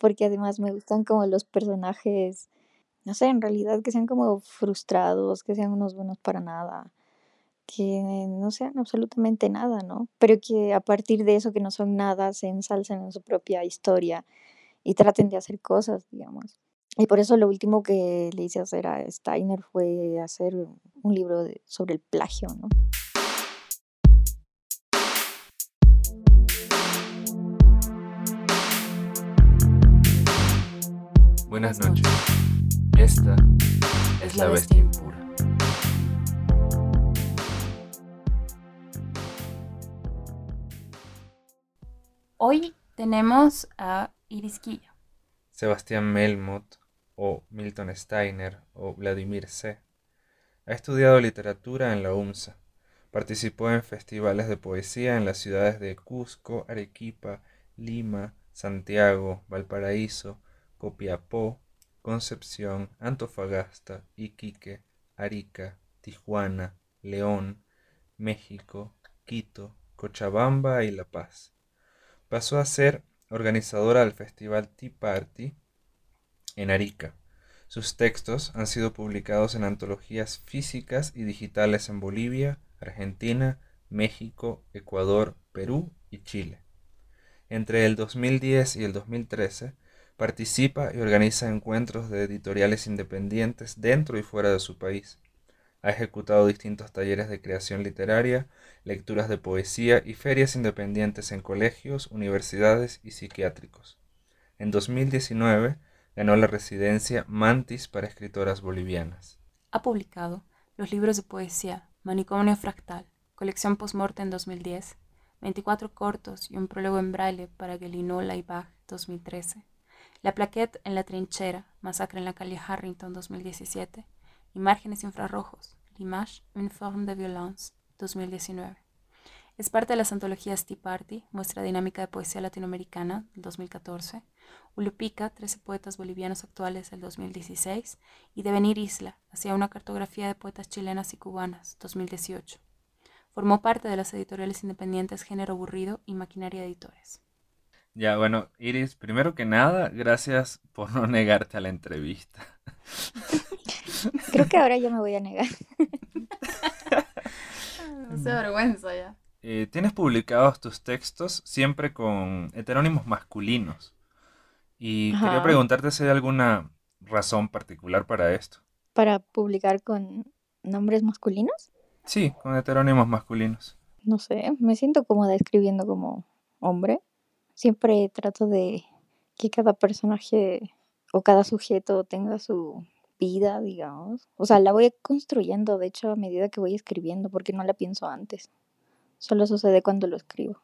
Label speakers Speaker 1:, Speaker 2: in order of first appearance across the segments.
Speaker 1: porque además me gustan como los personajes, no sé, en realidad que sean como frustrados, que sean unos buenos para nada, que no sean absolutamente nada, ¿no? Pero que a partir de eso que no son nada se ensalcen en su propia historia y traten de hacer cosas, digamos. Y por eso lo último que le hice hacer a Steiner fue hacer un libro de- sobre el plagio, ¿no?
Speaker 2: Buenas noches. Esta es la bestia impura.
Speaker 3: Hoy tenemos a Irisquillo.
Speaker 2: Sebastián Melmoth o Milton Steiner o Vladimir C. Ha estudiado literatura en la UMSA. Participó en festivales de poesía en las ciudades de Cusco, Arequipa, Lima, Santiago, Valparaíso, Copiapó, Concepción, Antofagasta, Iquique, Arica, Tijuana, León, México, Quito, Cochabamba y La Paz. Pasó a ser organizadora del festival Tea Party en Arica. Sus textos han sido publicados en antologías físicas y digitales en Bolivia, Argentina, México, Ecuador, Perú y Chile. Entre el 2010 y el 2013 participa y organiza encuentros de editoriales independientes dentro y fuera de su país. Ha ejecutado distintos talleres de creación literaria, lecturas de poesía y ferias independientes en colegios, universidades y psiquiátricos. En 2019 ganó la residencia Mantis para escritoras bolivianas.
Speaker 3: Ha publicado los libros de poesía Manicomio Fractal, colección postmorte en 2010, 24 cortos y un prólogo en braille para Gelinola y Bach 2013, La plaquette en la trinchera, Masacre en la calle Harrington 2017 y Márgenes infrarrojos, L'image, une forme de violence 2019. Es parte de las antologías Tea Party, muestra dinámica de poesía latinoamericana del 2014, Ulupica, 13 poetas bolivianos actuales del 2016, y Devenir Isla, hacia una cartografía de poetas chilenas y cubanas, 2018. Formó parte de las editoriales independientes Género Aburrido y Maquinaria Editores.
Speaker 2: Ya, bueno, Iris, primero que nada, gracias por no negarte a la entrevista.
Speaker 1: Creo que ahora ya me voy a negar.
Speaker 3: No se vergüenza ya.
Speaker 2: Eh, tienes publicados tus textos siempre con heterónimos masculinos. Y quería preguntarte si hay alguna razón particular para esto.
Speaker 1: Para publicar con nombres masculinos,
Speaker 2: Sí, con heterónimos masculinos.
Speaker 1: no sé, me siento cómoda escribiendo como hombre. Siempre trato de que cada personaje o cada sujeto tenga su vida, digamos. O sea, la voy construyendo, de hecho, a medida que voy escribiendo, porque no la pienso antes. Solo sucede cuando lo escribo.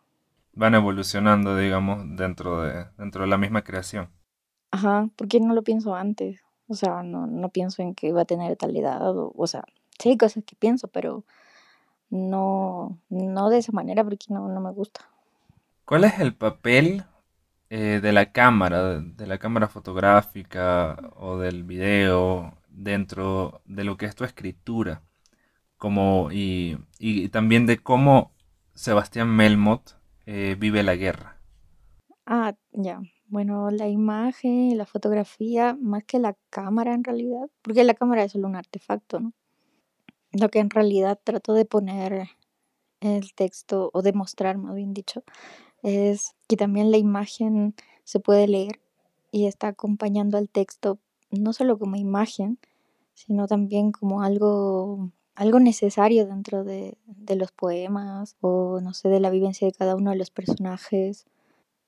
Speaker 2: Van evolucionando, digamos, dentro de, dentro de la misma creación.
Speaker 1: Ajá, porque no lo pienso antes. O sea, no, no pienso en que va a tener tal edad. O, o sea, sí hay cosas que pienso, pero no, no de esa manera porque no, no me gusta.
Speaker 2: ¿Cuál es el papel eh, de la cámara, de, de la cámara fotográfica o del video dentro de lo que es tu escritura? Como, y, y también de cómo Sebastián Melmoth eh, vive la guerra.
Speaker 1: Ah, ya. Bueno, la imagen, la fotografía, más que la cámara en realidad, porque la cámara es solo un artefacto, ¿no? Lo que en realidad trato de poner el texto, o demostrar más bien dicho, es que también la imagen se puede leer y está acompañando al texto, no solo como imagen, sino también como algo, algo necesario dentro de, de los poemas o no sé, de la vivencia de cada uno de los personajes.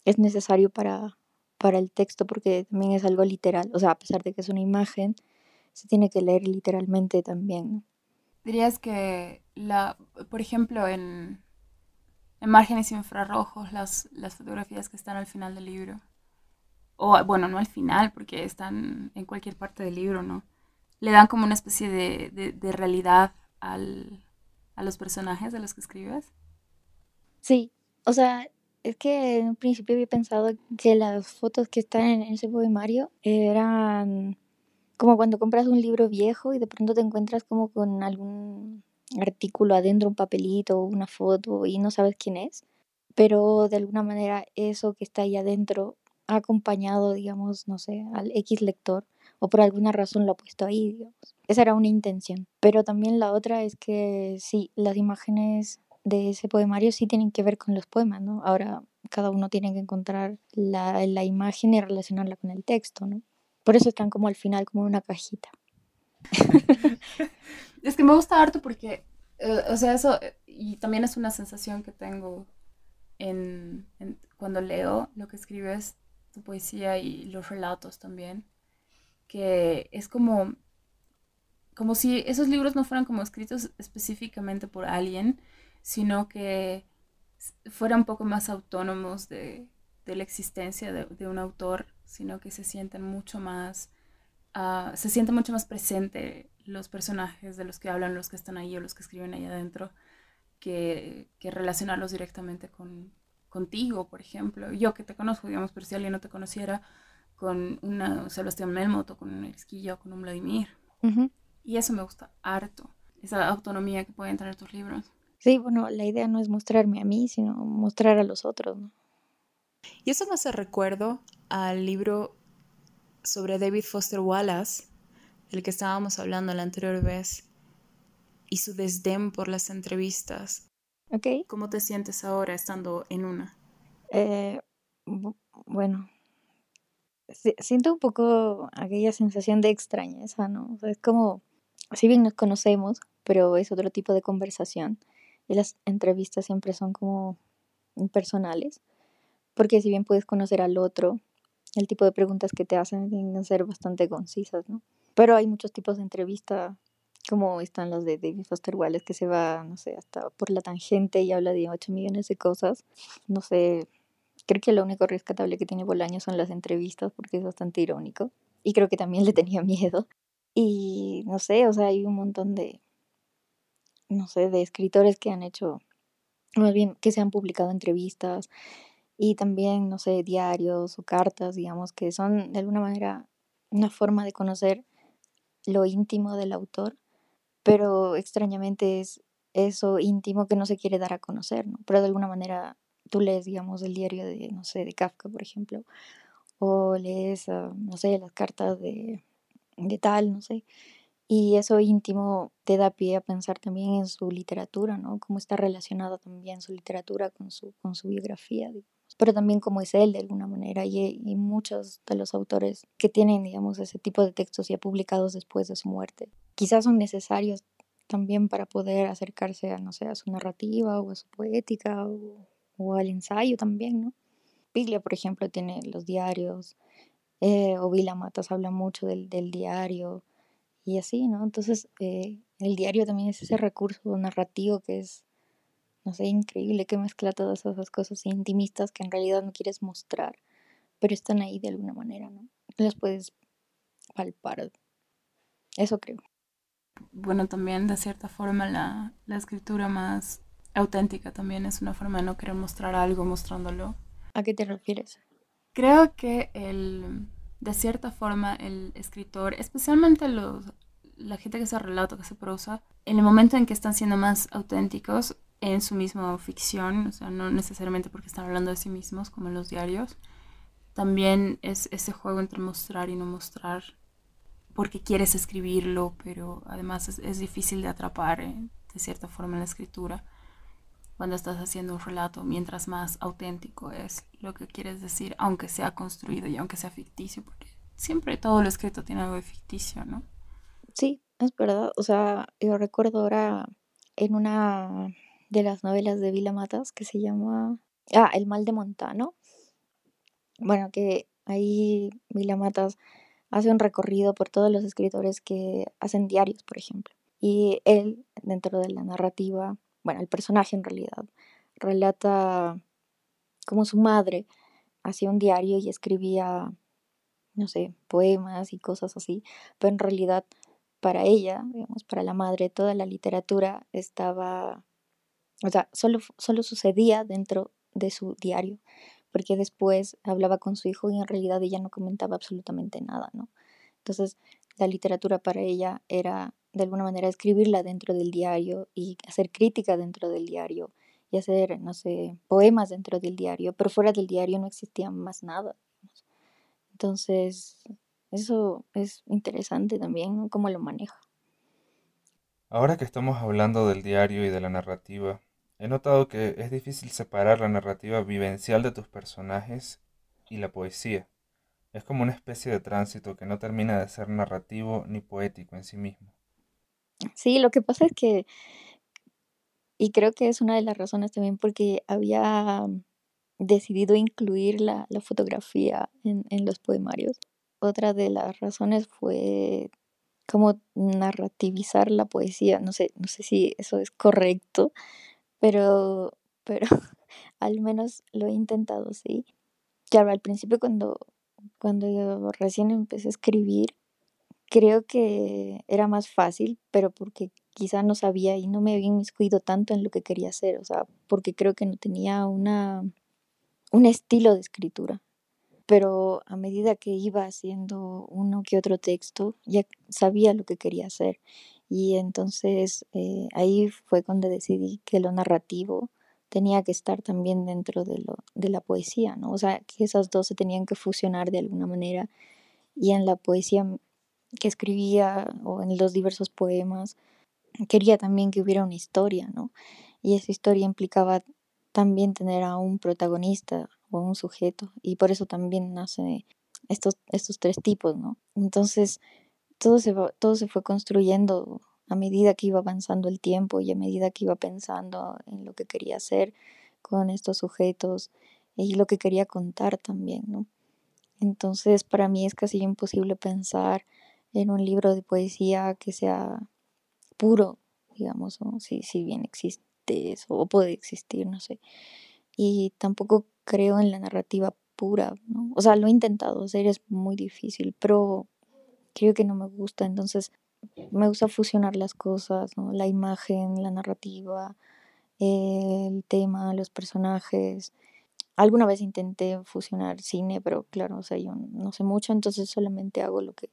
Speaker 1: Es necesario para, para el texto porque también es algo literal, o sea, a pesar de que es una imagen, se tiene que leer literalmente también.
Speaker 3: Dirías que, la, por ejemplo, en, en márgenes infrarrojos, las, las fotografías que están al final del libro, o bueno, no al final, porque están en cualquier parte del libro, ¿no? Le dan como una especie de, de, realidad al, a los personajes de los que escribes.
Speaker 1: Sí, o sea, es que en un principio había pensado que las fotos que están en ese poemario eran como cuando compras un libro viejo y de pronto te encuentras como con algún artículo adentro, un papelito, una foto y no sabes quién es, pero de alguna manera eso que está ahí adentro ha acompañado, digamos, no sé, al X lector o por alguna razón lo ha puesto ahí, digamos. Esa era una intención. Pero también la otra es que sí, las imágenes de ese poemario sí tienen que ver con los poemas, ¿no? Ahora cada uno tiene que encontrar la, la imagen y relacionarla con el texto, ¿no? Por eso están como al final, como una cajita.
Speaker 3: es que me gusta harto porque, eh, o sea, eso, eh, y también es una sensación que tengo en, cuando leo lo que escribes, tu poesía y los relatos también, que es como, como si esos libros no fueran como escritos específicamente por alguien, sino que fueran un poco más autónomos de, de la existencia de, de, un autor, sino que se sienten mucho más, uh, se siente mucho más presente los personajes de los que hablan, los que están ahí o los que escriben ahí adentro, que, que relacionarlos directamente con, contigo, por ejemplo. Yo que te conozco, digamos, pero si alguien no te conociera, con una Sebastián Melmoth o con un Esquilla o con un Vladimir. Y eso me gusta harto, esa autonomía que pueden tener tus libros.
Speaker 1: Sí, bueno, la idea no es mostrarme a mí, sino mostrar a los otros, ¿no?
Speaker 3: Y eso me hace recuerdo al libro sobre David Foster Wallace, del que estábamos hablando la anterior vez, y su desdén por las entrevistas.
Speaker 1: Ok.
Speaker 3: ¿Cómo te sientes ahora estando en una?
Speaker 1: Eh, bueno, siento un poco aquella sensación de extrañeza, ¿no? O sea, es como, si bien nos conocemos, pero es otro tipo de conversación. Y las entrevistas siempre son como impersonales, porque si bien puedes conocer al otro, el tipo de preguntas que te hacen tienen que ser bastante concisas, ¿no? Pero hay muchos tipos de entrevista, como están los de David Foster Wallace, que se va, no sé, hasta por la tangente y habla de 8 millones de cosas. No sé, creo que lo único rescatable que tiene Bolaño son las entrevistas, porque es bastante irónico. Y creo que también le tenía miedo. Y no sé, o sea, hay un montón de, no sé, de escritores que han hecho, más bien que se han publicado entrevistas y también, no sé, diarios o cartas, digamos, que son de alguna manera una forma de conocer lo íntimo del autor, pero extrañamente es eso íntimo que no se quiere dar a conocer, ¿no? Pero de alguna manera tú lees, digamos, el diario de, no sé, de Kafka, por ejemplo, o lees, ah, no sé, las cartas de, de tal, no sé, y eso íntimo te da pie a pensar también en su literatura, ¿no? Cómo está relacionada también su literatura con su, con su biografía, pero también cómo es él de alguna manera. Y, y, muchos de los autores que tienen, digamos, ese tipo de textos ya publicados después de su muerte, quizás son necesarios también para poder acercarse a, no sé, a su narrativa o a su poética o, o al ensayo también, ¿no? Piglia, por ejemplo, tiene los diarios, eh, o Vila Matas habla mucho del, del diario, y así, ¿no? Entonces, eh, el diario también es ese recurso narrativo que es, no sé, increíble, que mezcla todas esas cosas intimistas que en realidad no quieres mostrar, pero están ahí de alguna manera, ¿no? Las puedes palpar. Eso creo.
Speaker 3: Bueno, también de cierta forma la, la escritura más auténtica también es una forma de no querer mostrar algo mostrándolo.
Speaker 1: ¿A qué te refieres?
Speaker 3: Creo que el de cierta forma el escritor, especialmente los, la gente que hace relato, que hace prosa, en el momento en que están siendo más auténticos en su misma ficción, o sea, no necesariamente porque están hablando de sí mismos, como en los diarios, también es ese juego entre mostrar y no mostrar, porque quieres escribirlo, pero además es, difícil de atrapar eh, de cierta forma en la escritura cuando estás haciendo un relato, mientras más auténtico es lo que quieres decir, aunque sea construido y aunque sea ficticio, porque siempre todo lo escrito tiene algo de ficticio, ¿no?
Speaker 1: Sí, es verdad. O sea, yo recuerdo ahora en una de las novelas de Vila Matas que se llama Ah, El mal de Montano. Bueno, que ahí Vila Matas hace un recorrido por todos los escritores que hacen diarios, por ejemplo. Y él, dentro de la narrativa, bueno, el personaje en realidad, relata cómo su madre hacía un diario y escribía, no sé, poemas y cosas así, pero en realidad para ella, digamos, para la madre, toda la literatura estaba, o sea, solo, solo sucedía dentro de su diario, porque después hablaba con su hijo y en realidad ella no comentaba absolutamente nada, ¿no? Entonces, la literatura para ella era de alguna manera escribirla dentro del diario y hacer crítica dentro del diario y hacer, no sé, poemas dentro del diario, pero fuera del diario no existía más nada. Entonces, eso es interesante también, cómo lo maneja.
Speaker 2: Ahora que estamos hablando del diario y de la narrativa, he notado que es difícil separar la narrativa vivencial de tus personajes y la poesía. Es como una especie de tránsito que no termina de ser narrativo ni poético en sí mismo.
Speaker 1: Sí, lo que pasa es que, y creo que es una de las razones también porque había decidido incluir la, la fotografía en, en los poemarios. Otra de las razones fue como narrativizar la poesía. No sé, no sé si eso es correcto, pero, pero al menos lo he intentado, sí. Claro, al principio cuando, cuando yo recién empecé a escribir, creo que era más fácil, pero porque quizá no sabía y no me había inmiscuido tanto en lo que quería hacer, o sea, porque creo que no tenía una, un estilo de escritura. Pero a medida que iba haciendo uno que otro texto, ya sabía lo que quería hacer. Y entonces eh, ahí fue cuando decidí que lo narrativo tenía que estar también dentro de, lo, de la poesía, ¿no? O sea, que esas dos se tenían que fusionar de alguna manera. Y en la poesía que escribía o en los diversos poemas, quería también que hubiera una historia, ¿no? Y esa historia implicaba también tener a un protagonista o un sujeto. Y por eso también nace estos, estos tres tipos, ¿no? Entonces, todo se, todo se fue construyendo a medida que iba avanzando el tiempo y a medida que iba pensando en lo que quería hacer con estos sujetos y lo que quería contar también, ¿no? Entonces, para mí es casi imposible pensar en un libro de poesía que sea puro, digamos, si, si bien existe eso, o puede existir, no sé. Y tampoco creo en la narrativa pura, ¿no? O sea, lo he intentado hacer, es muy difícil, pero creo que no me gusta, entonces me gusta fusionar las cosas, ¿no? La imagen, la narrativa, el tema, los personajes. Alguna vez intenté fusionar cine, pero claro, o sea, yo no sé mucho, entonces solamente hago lo que,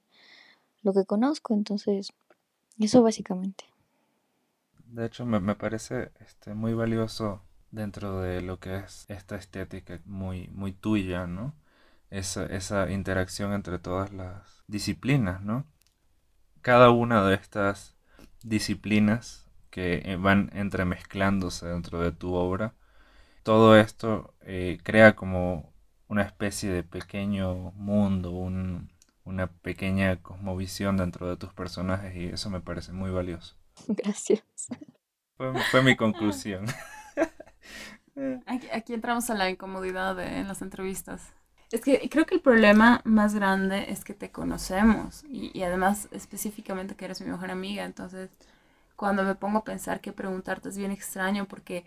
Speaker 1: lo que conozco, entonces eso básicamente.
Speaker 2: De hecho, me, me parece este, muy valioso dentro de lo que es esta estética muy, muy tuya, ¿no? Esa, esa interacción entre todas las disciplinas, ¿no? Cada una de estas disciplinas que eh, van entremezclándose dentro de tu obra, todo esto eh, crea como una especie de pequeño mundo, un, una pequeña cosmovisión dentro de tus personajes y eso me parece muy valioso.
Speaker 1: Gracias.
Speaker 2: Fue, fue mi conclusión.
Speaker 3: Aquí, aquí, entramos a la incomodidad de, en las entrevistas. Es que creo que el problema más grande es que te conocemos y, y, además específicamente que eres mi mejor amiga. Entonces, cuando me pongo a pensar qué preguntarte es bien extraño porque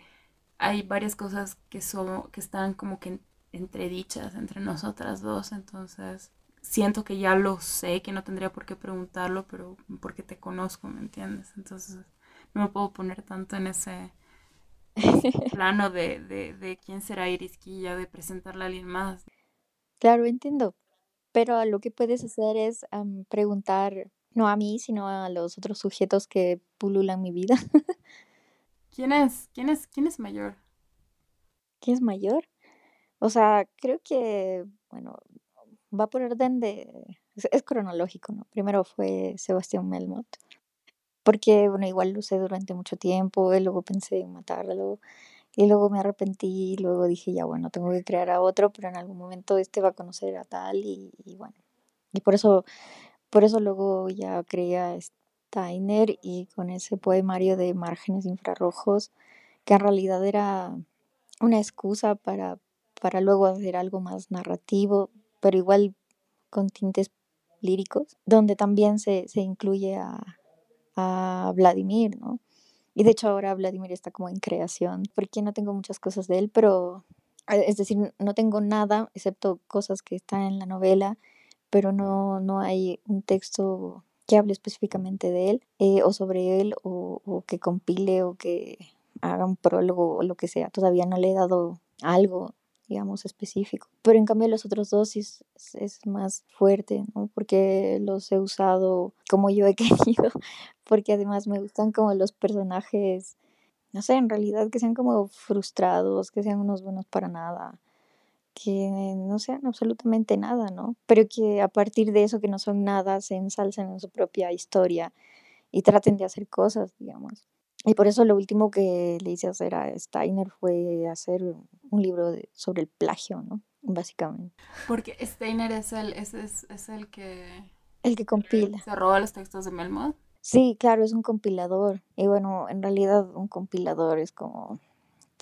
Speaker 3: hay varias cosas que, son, que están como que entredichas entre nosotras dos. Entonces, siento que ya lo sé, que no tendría por qué preguntarlo, pero porque te conozco, ¿me entiendes? Entonces, no me puedo poner tanto en ese plano de, de, de quién será Irisquilla, de presentarla a alguien más.
Speaker 1: Claro, entiendo. Pero lo que puedes hacer es preguntar, no a mí, sino a los otros sujetos que pululan mi vida.
Speaker 3: ¿Quién es? ¿Quién es? ¿Quién es mayor?
Speaker 1: ¿Quién es mayor? O sea, creo que, bueno, va por orden de... Es, es cronológico, ¿no? Primero fue Sebastián Melmoth porque, bueno, igual lo usé durante mucho tiempo, y luego pensé en matarlo, y luego me arrepentí, y luego dije, ya bueno, tengo que crear a otro, pero en algún momento este va a conocer a tal, y, y bueno, y por eso, por eso luego ya creé a Steiner, y con ese poemario de márgenes infrarrojos, que en realidad era una excusa para, para luego hacer algo más narrativo, pero igual con tintes líricos, donde también se, se incluye a, a Vladimir, ¿no? Y de hecho ahora Vladimir está como en creación, porque no tengo muchas cosas de él, pero es decir, no tengo nada excepto cosas que están en la novela, pero no, no hay un texto que hable específicamente de él eh, o sobre él o, o, que compile o que haga un prólogo o lo que sea. Todavía no le he dado algo digamos, específico. Pero en cambio los otros dos es, es más fuerte, ¿no? Porque los he usado como yo he querido, porque además me gustan como los personajes, no sé, en realidad que sean como frustrados, que sean unos buenos para nada, que no sean absolutamente nada, ¿no? Pero que a partir de eso que no son nada se ensalcen en su propia historia y traten de hacer cosas, digamos. Y por eso lo último que le hice hacer a Steiner fue hacer un libro sobre el plagio, ¿no? Básicamente.
Speaker 3: Porque Steiner es el, es, es, es el que...
Speaker 1: El que compila.
Speaker 3: Se roba los textos de Melmoth.
Speaker 1: Sí, claro, es un compilador. Y bueno, en realidad un compilador es como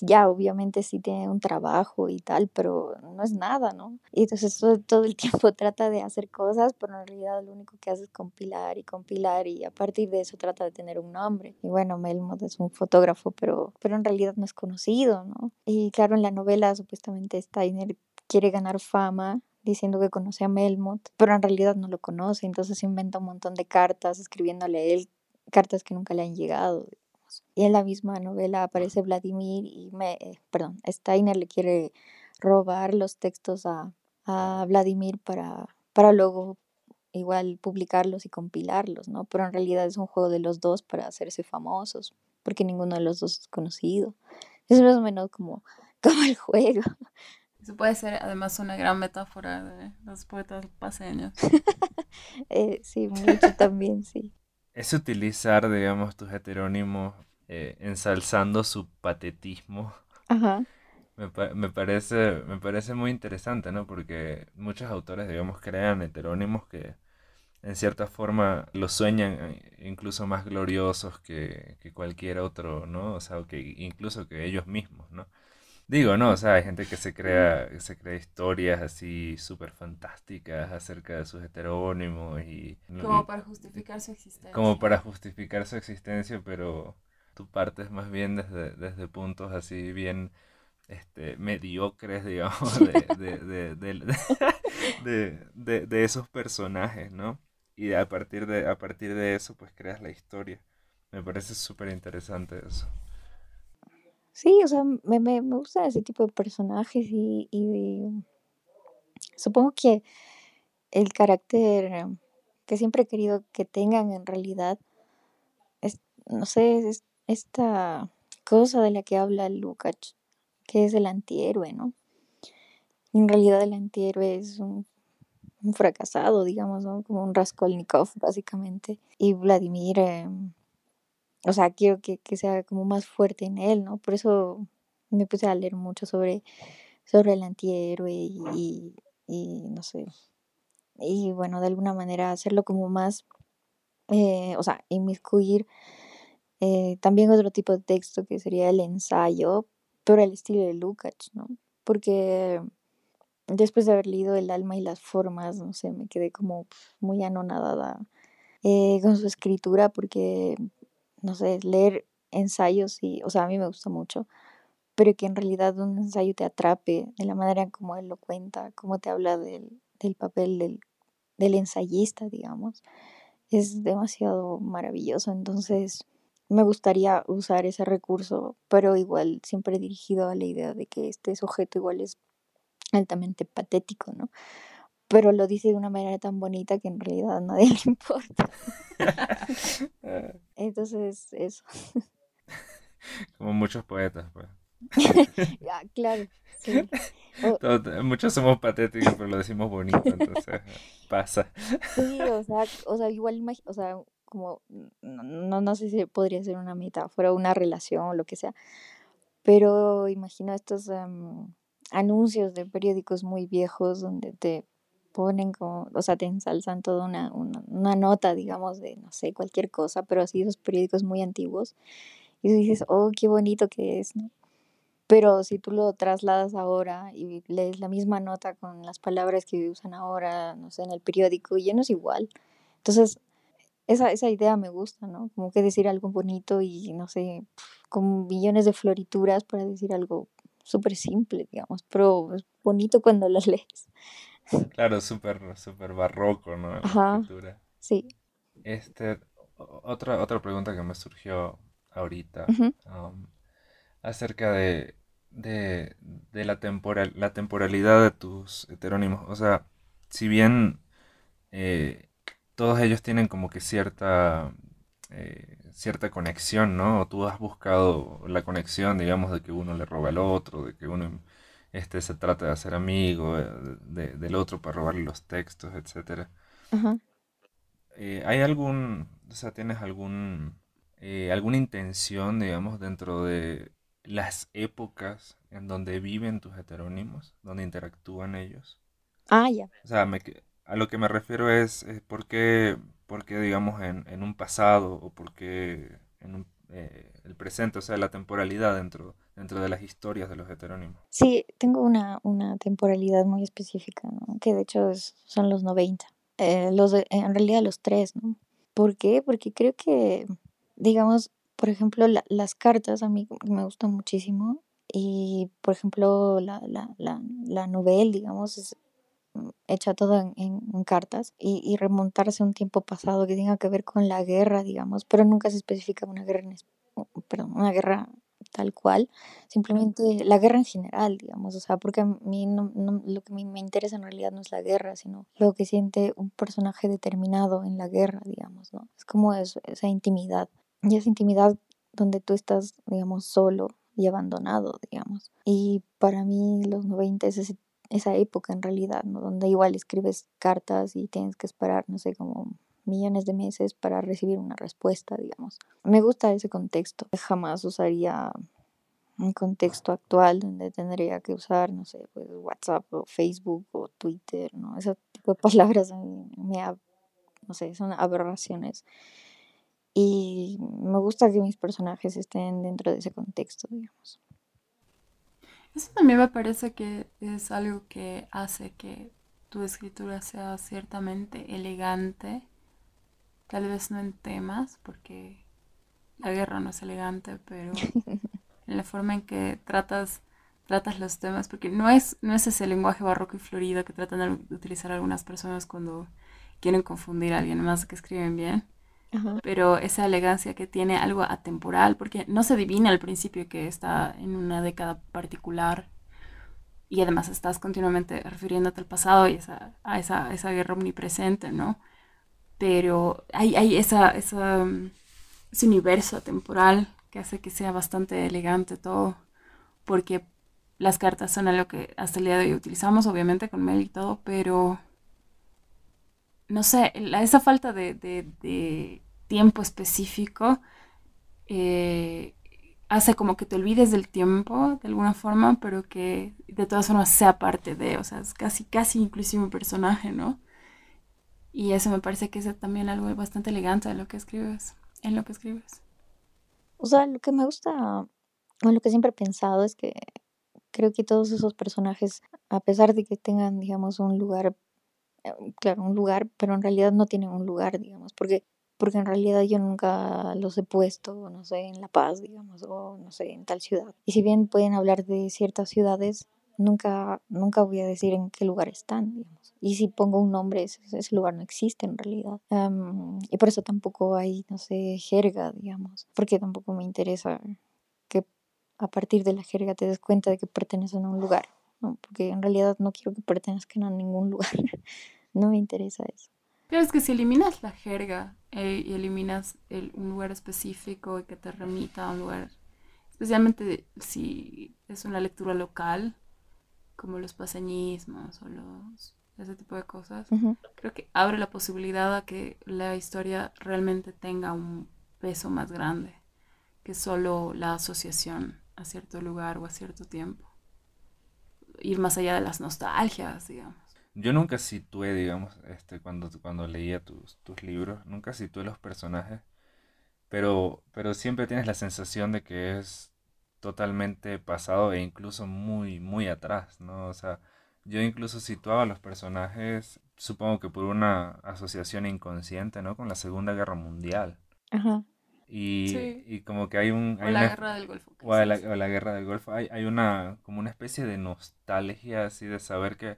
Speaker 1: ya obviamente sí tiene un trabajo y tal, pero no es nada, ¿no? Y entonces todo, el tiempo trata de hacer cosas, pero en realidad lo único que hace es compilar y compilar y a partir de eso trata de tener un nombre. Y bueno, Melmoth es un fotógrafo, pero, pero en realidad no es conocido, ¿no? Y claro, en la novela supuestamente Steiner quiere ganar fama diciendo que conoce a Melmoth, pero en realidad no lo conoce, entonces inventa un montón de cartas escribiéndole a él, cartas que nunca le han llegado. Y en la misma novela aparece Vladimir y me, eh, perdón, Steiner le quiere robar los textos a, a Vladimir para, para luego igual publicarlos y compilarlos, ¿no? Pero en realidad es un juego de los dos para hacerse famosos, porque ninguno de los dos es conocido. Es más o menos como, como el juego.
Speaker 3: Eso puede ser además una gran metáfora de los poetas paseños.
Speaker 1: eh, sí, mucho también, sí
Speaker 2: es utilizar, digamos, tus heterónimos eh, ensalzando su patetismo. Ajá. Me, me, parece, me parece muy interesante, ¿no? Porque muchos autores, digamos, crean heterónimos que en cierta forma los sueñan eh, incluso más gloriosos que, que cualquier otro, ¿no? O sea, que incluso que ellos mismos, ¿no? Digo, no, o sea, hay gente que se crea, que se crea historias así súper fantásticas acerca de sus heterónimos y...
Speaker 3: Como para justificar su existencia.
Speaker 2: Como para justificar su existencia, pero tu partes más bien desde, desde puntos así bien este, mediocres, digamos, de, de, de, esos personajes, ¿no? Y a partir de, a partir de eso, pues creas la historia. Me parece súper interesante eso.
Speaker 1: Sí, o sea, me, me, me gusta ese tipo de personajes y, y supongo que el carácter que siempre he querido que tengan en realidad es, no sé, es esta cosa de la que habla Lukács, que es el antihéroe, ¿no? En realidad el antihéroe es un, un fracasado, digamos, ¿no? Como un Raskolnikov, básicamente. Y Vladimir... Em, o sea, quiero que, que, sea como más fuerte en él, ¿no? Por eso me puse a leer mucho sobre, sobre el antihéroe y, y, no sé, y bueno, de alguna manera hacerlo como más, eh, o sea, inmiscuir eh, también otro tipo de texto que sería el ensayo, pero al estilo de Lukács, ¿no? Porque después de haber leído El alma y las formas, no sé, me quedé como muy anonadada eh, con su escritura porque no sé, leer ensayos y, o sea, a mí me gusta mucho, pero que en realidad un ensayo te atrape de la manera como él lo cuenta, como te habla del, del papel del, del ensayista, digamos, es demasiado maravilloso. Entonces, me gustaría usar ese recurso, pero igual siempre dirigido a la idea de que este sujeto igual es altamente patético, ¿no? Pero lo dice de una manera tan bonita que en realidad a nadie le importa. Entonces, eso.
Speaker 2: Como muchos poetas, pues.
Speaker 1: ah, claro,
Speaker 2: muchos somos patéticos, pero lo decimos bonito, entonces pasa.
Speaker 1: Sí, o sea, o sea igual, o sea, como, no, no sé si podría ser una metáfora, una relación o lo que sea, pero imagino estos em, anuncios de periódicos muy viejos donde te ponen como, o sea, te ensalzan toda una, una, nota, digamos, de, no sé, cualquier cosa, pero así esos periódicos muy antiguos. Y dices, oh, qué bonito que es, ¿no? Pero si tú lo trasladas ahora y lees la misma nota con las palabras que usan ahora, no sé, en el periódico, ya no es igual. Entonces, esa, esa idea me gusta, ¿no? Como que decir algo bonito y, no sé, con millones de florituras para decir algo súper simple, digamos, pero es bonito cuando lo lees.
Speaker 2: Claro, súper super barroco, ¿no? La
Speaker 1: Ajá, sí.
Speaker 2: Este, otra, otra pregunta que me surgió ahorita um, acerca de, de, de la, temporal, la temporalidad de tus heterónimos. O sea, si bien eh, todos ellos tienen como que cierta, eh, cierta conexión, ¿no? O tú has buscado la conexión, digamos, de que uno le roba al otro, de que uno este se trata de hacer amigo eh, del otro para robarle los textos, etc. Eh, ¿Hay algún, o sea, tienes algún, eh, alguna intención, digamos, dentro de las épocas en donde viven tus heterónimos, donde interactúan ellos?
Speaker 1: Ah, ya.
Speaker 2: O sea, a lo que me refiero es, por, qué, por, qué, digamos, en, en, un pasado o por qué en un, el presente, o sea, la temporalidad dentro dentro de las historias de los heterónimos.
Speaker 1: Sí, tengo una, una temporalidad muy específica, ¿no? que de hecho son los 90, eh, los en realidad los tres, ¿no? ¿Por qué? Porque creo que, digamos, por ejemplo, las cartas a mí me gustan muchísimo y, por ejemplo, la, la, la, la novela, digamos, es hecha todo en, en, cartas y, y, remontarse a un tiempo pasado que tenga que ver con la guerra, digamos, pero nunca se especifica una guerra, en, perdón, una guerra tal cual, simplemente la guerra en general, digamos, o sea, porque a mí no, lo que me interesa en realidad no es la guerra, sino lo que siente un personaje determinado en la guerra, digamos, ¿no? Es como esa intimidad, y esa intimidad donde tú estás, digamos, solo y abandonado, digamos. Y para mí los 90 es esa época en realidad, ¿no? Donde igual escribes cartas y tienes que esperar, no sé, como millones de meses para recibir una respuesta, digamos. Me gusta ese contexto. Jamás usaría un contexto actual donde tendría que usar, no sé, pues WhatsApp o Facebook o Twitter, ¿no? Ese tipo de palabras me, no sé, son aberraciones. Y me gusta que mis personajes estén dentro de ese contexto, digamos.
Speaker 3: Eso también me parece que es algo que hace que tu escritura sea ciertamente elegante Tal vez no en temas, porque la guerra no es elegante, pero en la forma en que tratas, tratas los temas, porque no es, no es ese lenguaje barroco y florido que tratan de utilizar algunas personas cuando quieren confundir a alguien más que escriben bien. Pero esa elegancia que tiene algo atemporal, porque no se adivina al principio que está en una década particular y además estás continuamente refiriéndote al pasado y esa, a esa, esa guerra omnipresente, ¿no? pero hay, hay esa, mm, ese universo temporal que hace que sea bastante elegante todo, porque las cartas son algo que hasta el día de hoy utilizamos, obviamente con mail y todo, pero no sé, esa falta de, de, tiempo específico eh, hace como que te olvides del tiempo de alguna forma, pero que de todas formas sea parte de, o sea, es casi, casi inclusive un personaje, ¿no? Y eso me parece que es también algo bastante elegante en lo que escribes, en lo que escribes.
Speaker 1: O sea, lo que me gusta, o lo que siempre he pensado es que creo que todos esos personajes, a pesar de que tengan, digamos, un lugar, claro, un lugar, pero en realidad no tienen un lugar, digamos, porque porque en realidad yo nunca los he puesto, no sé, en La Paz, digamos, o no sé, en tal ciudad. Y si bien pueden hablar de ciertas ciudades, nunca, nunca voy a decir en qué lugar están, digamos. Y si pongo un nombre, ese, ese lugar no existe en realidad. y por eso tampoco hay, no sé, jerga, digamos, porque tampoco me interesa que a partir de la jerga te des cuenta de que pertenecen a un lugar, ¿no? porque en realidad no quiero que pertenezcan a ningún lugar, no me interesa eso.
Speaker 3: Pero es que si eliminas la jerga eh, y eliminas el, un lugar específico y que te remita a un lugar, especialmente si es una lectura local, como los paseñismos o los ese tipo de cosas, creo que abre la posibilidad a que la historia realmente tenga un peso más grande que solo la asociación a cierto lugar o a cierto tiempo. Ir más allá de las nostalgias, digamos.
Speaker 2: Yo nunca situé, digamos, este, cuando, cuando leía tus, tus libros, nunca situé los personajes, pero, pero siempre tienes la sensación de que es totalmente pasado e incluso muy, muy atrás, ¿no? O sea, yo incluso situaba a los personajes, supongo que por una asociación inconsciente, ¿no? Con la Segunda Guerra Mundial. Ajá. Y, y como que hay un...
Speaker 3: o la guerra del Golfo.
Speaker 2: O la, o la, guerra del Golfo. Hay, hay una, como una especie de nostalgia así de saber que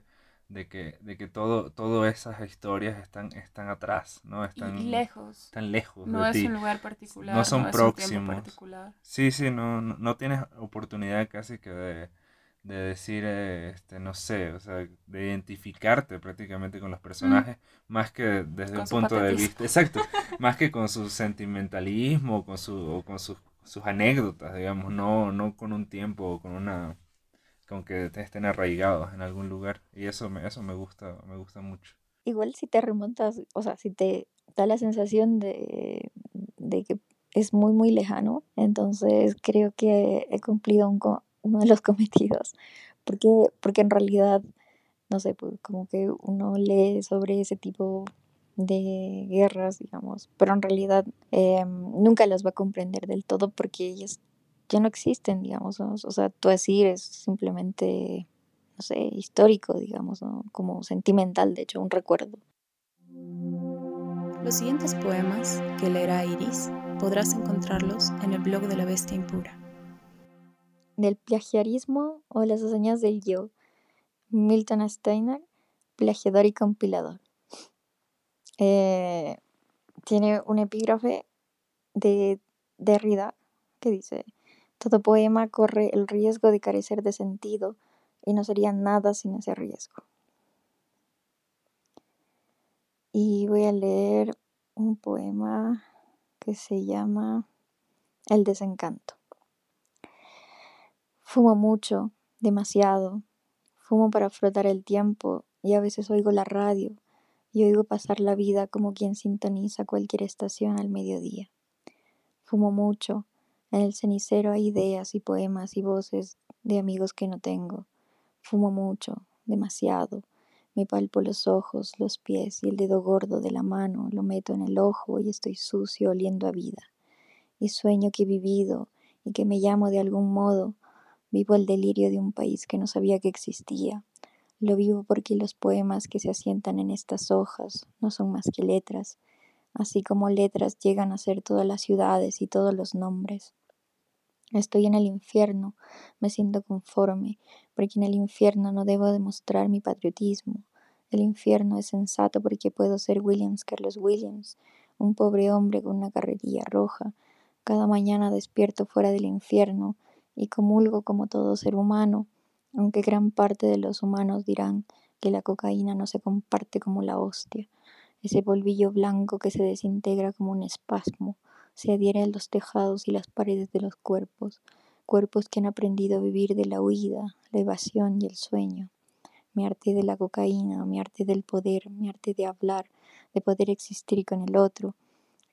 Speaker 2: de que, de que todo, todas esas historias están, están atrás, ¿no? Están
Speaker 3: lejos.
Speaker 2: Están lejos.
Speaker 3: No es un lugar particular.
Speaker 2: No son próximos. sí, sí, no, no, tienes oportunidad casi que de, de decir, eh, este, no sé, o sea, de identificarte prácticamente con los personajes, mm. más que desde un punto de vista, exacto, más que con su sentimentalismo con, su, o con sus, sus anécdotas, digamos, no, no con un tiempo o con una con que estén arraigados en algún lugar. Y eso me, eso me gusta, me gusta mucho.
Speaker 1: Igual si te remontas, o sea, si te da la sensación de, de que es muy, muy lejano, entonces creo que he cumplido uno de los cometidos. Porque, porque en realidad, no sé, pues como que uno lee sobre ese tipo de guerras, digamos, pero en realidad em, nunca las va a comprender del todo porque ellas ya no existen, digamos, o sea, tu decir es simplemente, no sé, histórico, digamos, como sentimental, de hecho, un recuerdo.
Speaker 3: Los siguientes poemas que leerá Iris podrás encontrarlos en el blog de la bestia impura.
Speaker 1: Del plagiarismo o las hazañas del yo, Milton Steiner, plagiador y compilador. Eh, tiene un epígrafe de Derrida que dice, todo poema corre el riesgo de carecer de sentido y no sería nada sin ese riesgo. Y voy a leer un poema que se llama El desencanto. Fumo mucho, demasiado. Fumo para frotar el tiempo y a veces oigo la radio y oigo pasar la vida como quien sintoniza cualquier estación al mediodía. Fumo mucho, en el cenicero hay ideas y poemas y voces de amigos que no tengo. Fumo mucho, demasiado. Me palpo los ojos, los pies y el dedo gordo de la mano, lo meto en el ojo y estoy sucio oliendo a vida. Y sueño que he vivido y que me llamo de algún modo. Vivo el delirio de un país que no sabía que existía lo vivo porque los poemas que se asientan en estas hojas no son más que letras, así como letras llegan a ser todas las ciudades y todos los nombres. Estoy en el infierno, me siento conforme, porque en el infierno no debo demostrar mi patriotismo. El infierno es sensato porque puedo ser Williams Carlos Williams, un pobre hombre con una carrerilla roja. Cada mañana despierto fuera del infierno y comulgo como todo ser humano aunque gran parte de los humanos dirán que la cocaína no se comparte como la hostia, ese polvillo blanco que se desintegra como un espasmo, se adhiere a los tejados y las paredes de los cuerpos, cuerpos que han aprendido a vivir de la huida, la evasión y el sueño. Mi arte de la cocaína, mi arte del poder, mi arte de hablar, de poder existir con el otro.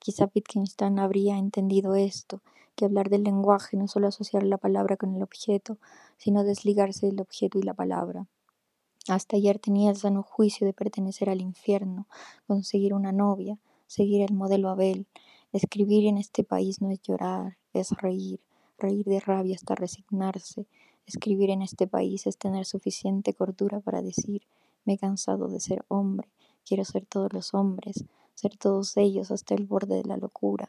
Speaker 1: Quizá Wittgenstein habría entendido esto que hablar del lenguaje no solo asociar la palabra con el objeto, sino desligarse del objeto y la palabra. Hasta ayer tenía el sano juicio de pertenecer al infierno, conseguir una novia, seguir el modelo Abel. Escribir en este país no es llorar, es reír, reír de rabia hasta resignarse. Escribir en este país es tener suficiente cordura para decir, me he cansado de ser hombre, quiero ser todos los hombres, ser todos ellos hasta el borde de la locura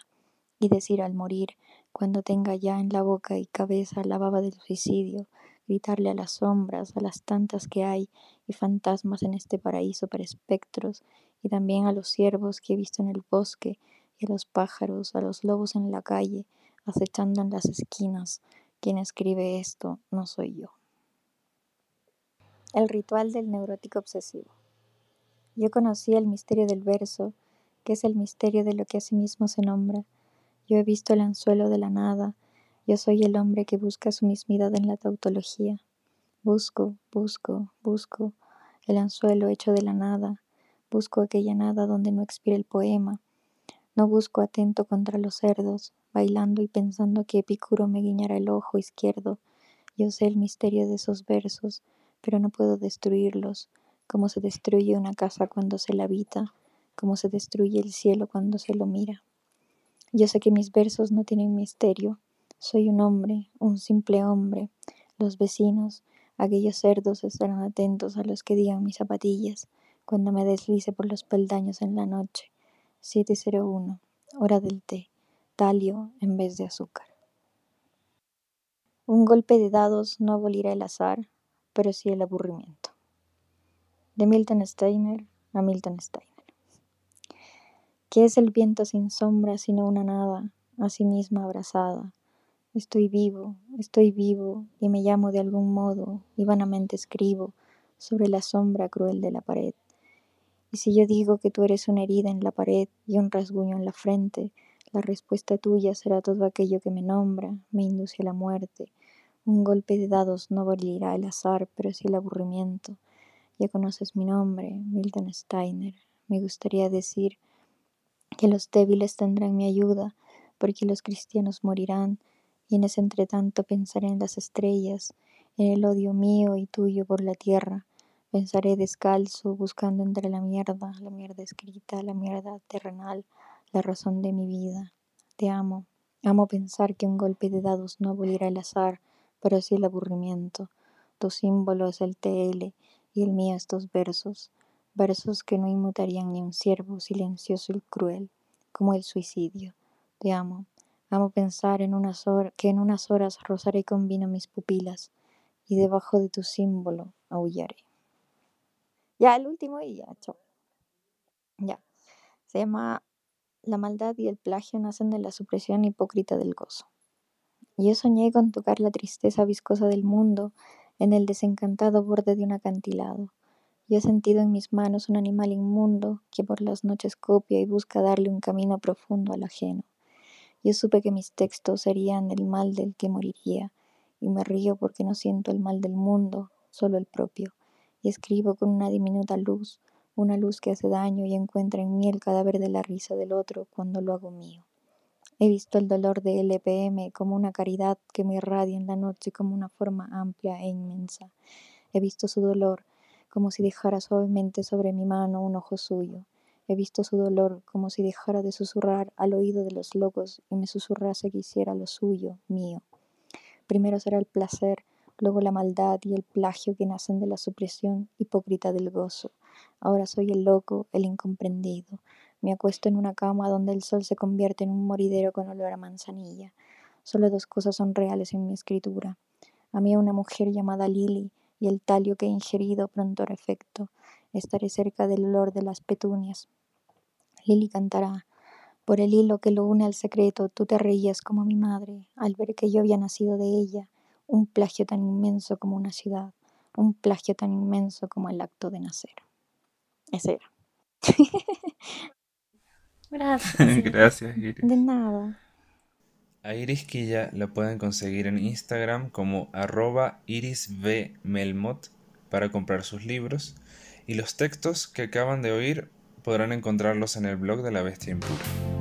Speaker 1: y decir al morir, cuando tenga ya en la boca y cabeza la baba del suicidio, gritarle a las sombras, a las tantas que hay y fantasmas en este paraíso para espectros, y también a los ciervos que he visto en el bosque, y a los pájaros, a los lobos en la calle, acechando en las esquinas. Quien escribe esto no soy yo. El ritual del neurótico obsesivo. Yo conocí el misterio del verso, que es el misterio de lo que a sí mismo se nombra, yo he visto el anzuelo de la nada, yo soy el hombre que busca su mismidad en la tautología. Busco, busco, busco el anzuelo hecho de la nada, busco aquella nada donde no expira el poema. No busco atento contra los cerdos, bailando y pensando que Epicuro me guiñará el ojo izquierdo. Yo sé el misterio de esos versos, pero no puedo destruirlos, como se destruye una casa cuando se la habita, como se destruye el cielo cuando se lo mira. Yo sé que mis versos no tienen misterio. Soy un hombre, un simple hombre. Los vecinos, aquellos cerdos estarán atentos a los que digan mis zapatillas cuando me deslice por los peldaños en la noche. 701, hora del té. Talio en vez de azúcar. Un golpe de dados no abolirá el azar, pero sí el aburrimiento. De Milton Steiner a Milton Steiner. ¿Qué es el viento sin sombra sino una nada, a sí misma abrazada? Estoy vivo, estoy vivo, y me llamo de algún modo, y vanamente escribo sobre la sombra cruel de la pared. Y si yo digo que tú eres una herida en la pared y un rasguño en la frente, la respuesta tuya será todo aquello que me nombra, me induce a la muerte, Un golpe de dados no abolirá el azar, pero sí el aburrimiento. Ya conoces mi nombre, Milton Steiner. Me gustaría decir que los débiles tendrán mi ayuda, porque los cristianos morirán, y en ese entretanto pensaré en las estrellas, en el odio mío y tuyo por la tierra. Pensaré descalzo, buscando entre la mierda, la mierda escrita, la mierda terrenal, la razón de mi vida. Te amo. Amo pensar que un golpe de dados no abolirá el azar, pero sí el aburrimiento. Tu símbolo es el TL y el mío estos versos, versos que no inmutarían ni un ciervo silencioso y cruel, como el suicidio. Te amo. Amo pensar en unas que en unas horas rozaré con vino mis pupilas y debajo de tu símbolo aullaré. Ya, el último y ya, chao. Ya. Se llama La maldad y el plagio nacen de la supresión hipócrita del gozo. Yo soñé con tocar la tristeza viscosa del mundo en el desencantado borde de un acantilado. Yo he sentido en mis manos un animal inmundo que por las noches copia y busca darle un camino profundo al ajeno. Yo supe que mis textos serían el mal del que moriría, y me río porque no siento el mal del mundo, solo el propio, y escribo con una diminuta luz, una luz que hace daño y encuentra en mí el cadáver de la risa del otro cuando lo hago mío. He visto el dolor de LPM como una caridad que me irradia en la noche como una forma amplia e inmensa. He visto su dolor como si dejara suavemente sobre mi mano un ojo suyo. He visto su dolor como si dejara de susurrar al oído de los locos y me susurrase que hiciera lo suyo, mío. Primero será el placer, luego la maldad y el plagio que nacen de la supresión hipócrita del gozo. Ahora soy el loco, el incomprendido. Me acuesto en una cama donde el sol se convierte en un moridero con olor a manzanilla. Solo dos cosas son reales en mi escritura. A mí una mujer llamada Lily y el talio que he ingerido pronto hará efecto. Estaré cerca del olor de las petunias. Lily cantará. Por el hilo que lo une al secreto, tú te reías como mi madre al ver que yo había nacido de ella. Un plagio tan inmenso como una ciudad. Un plagio tan inmenso como el acto de nacer. Ese era.
Speaker 3: Gracias.
Speaker 2: Gracias, Iris.
Speaker 1: De nada.
Speaker 2: A Iris Quilla la pueden conseguir en Instagram como arroba irisbmelmot para comprar sus libros y los textos que acaban de oír podrán encontrarlos en el blog de la Bestia Impura.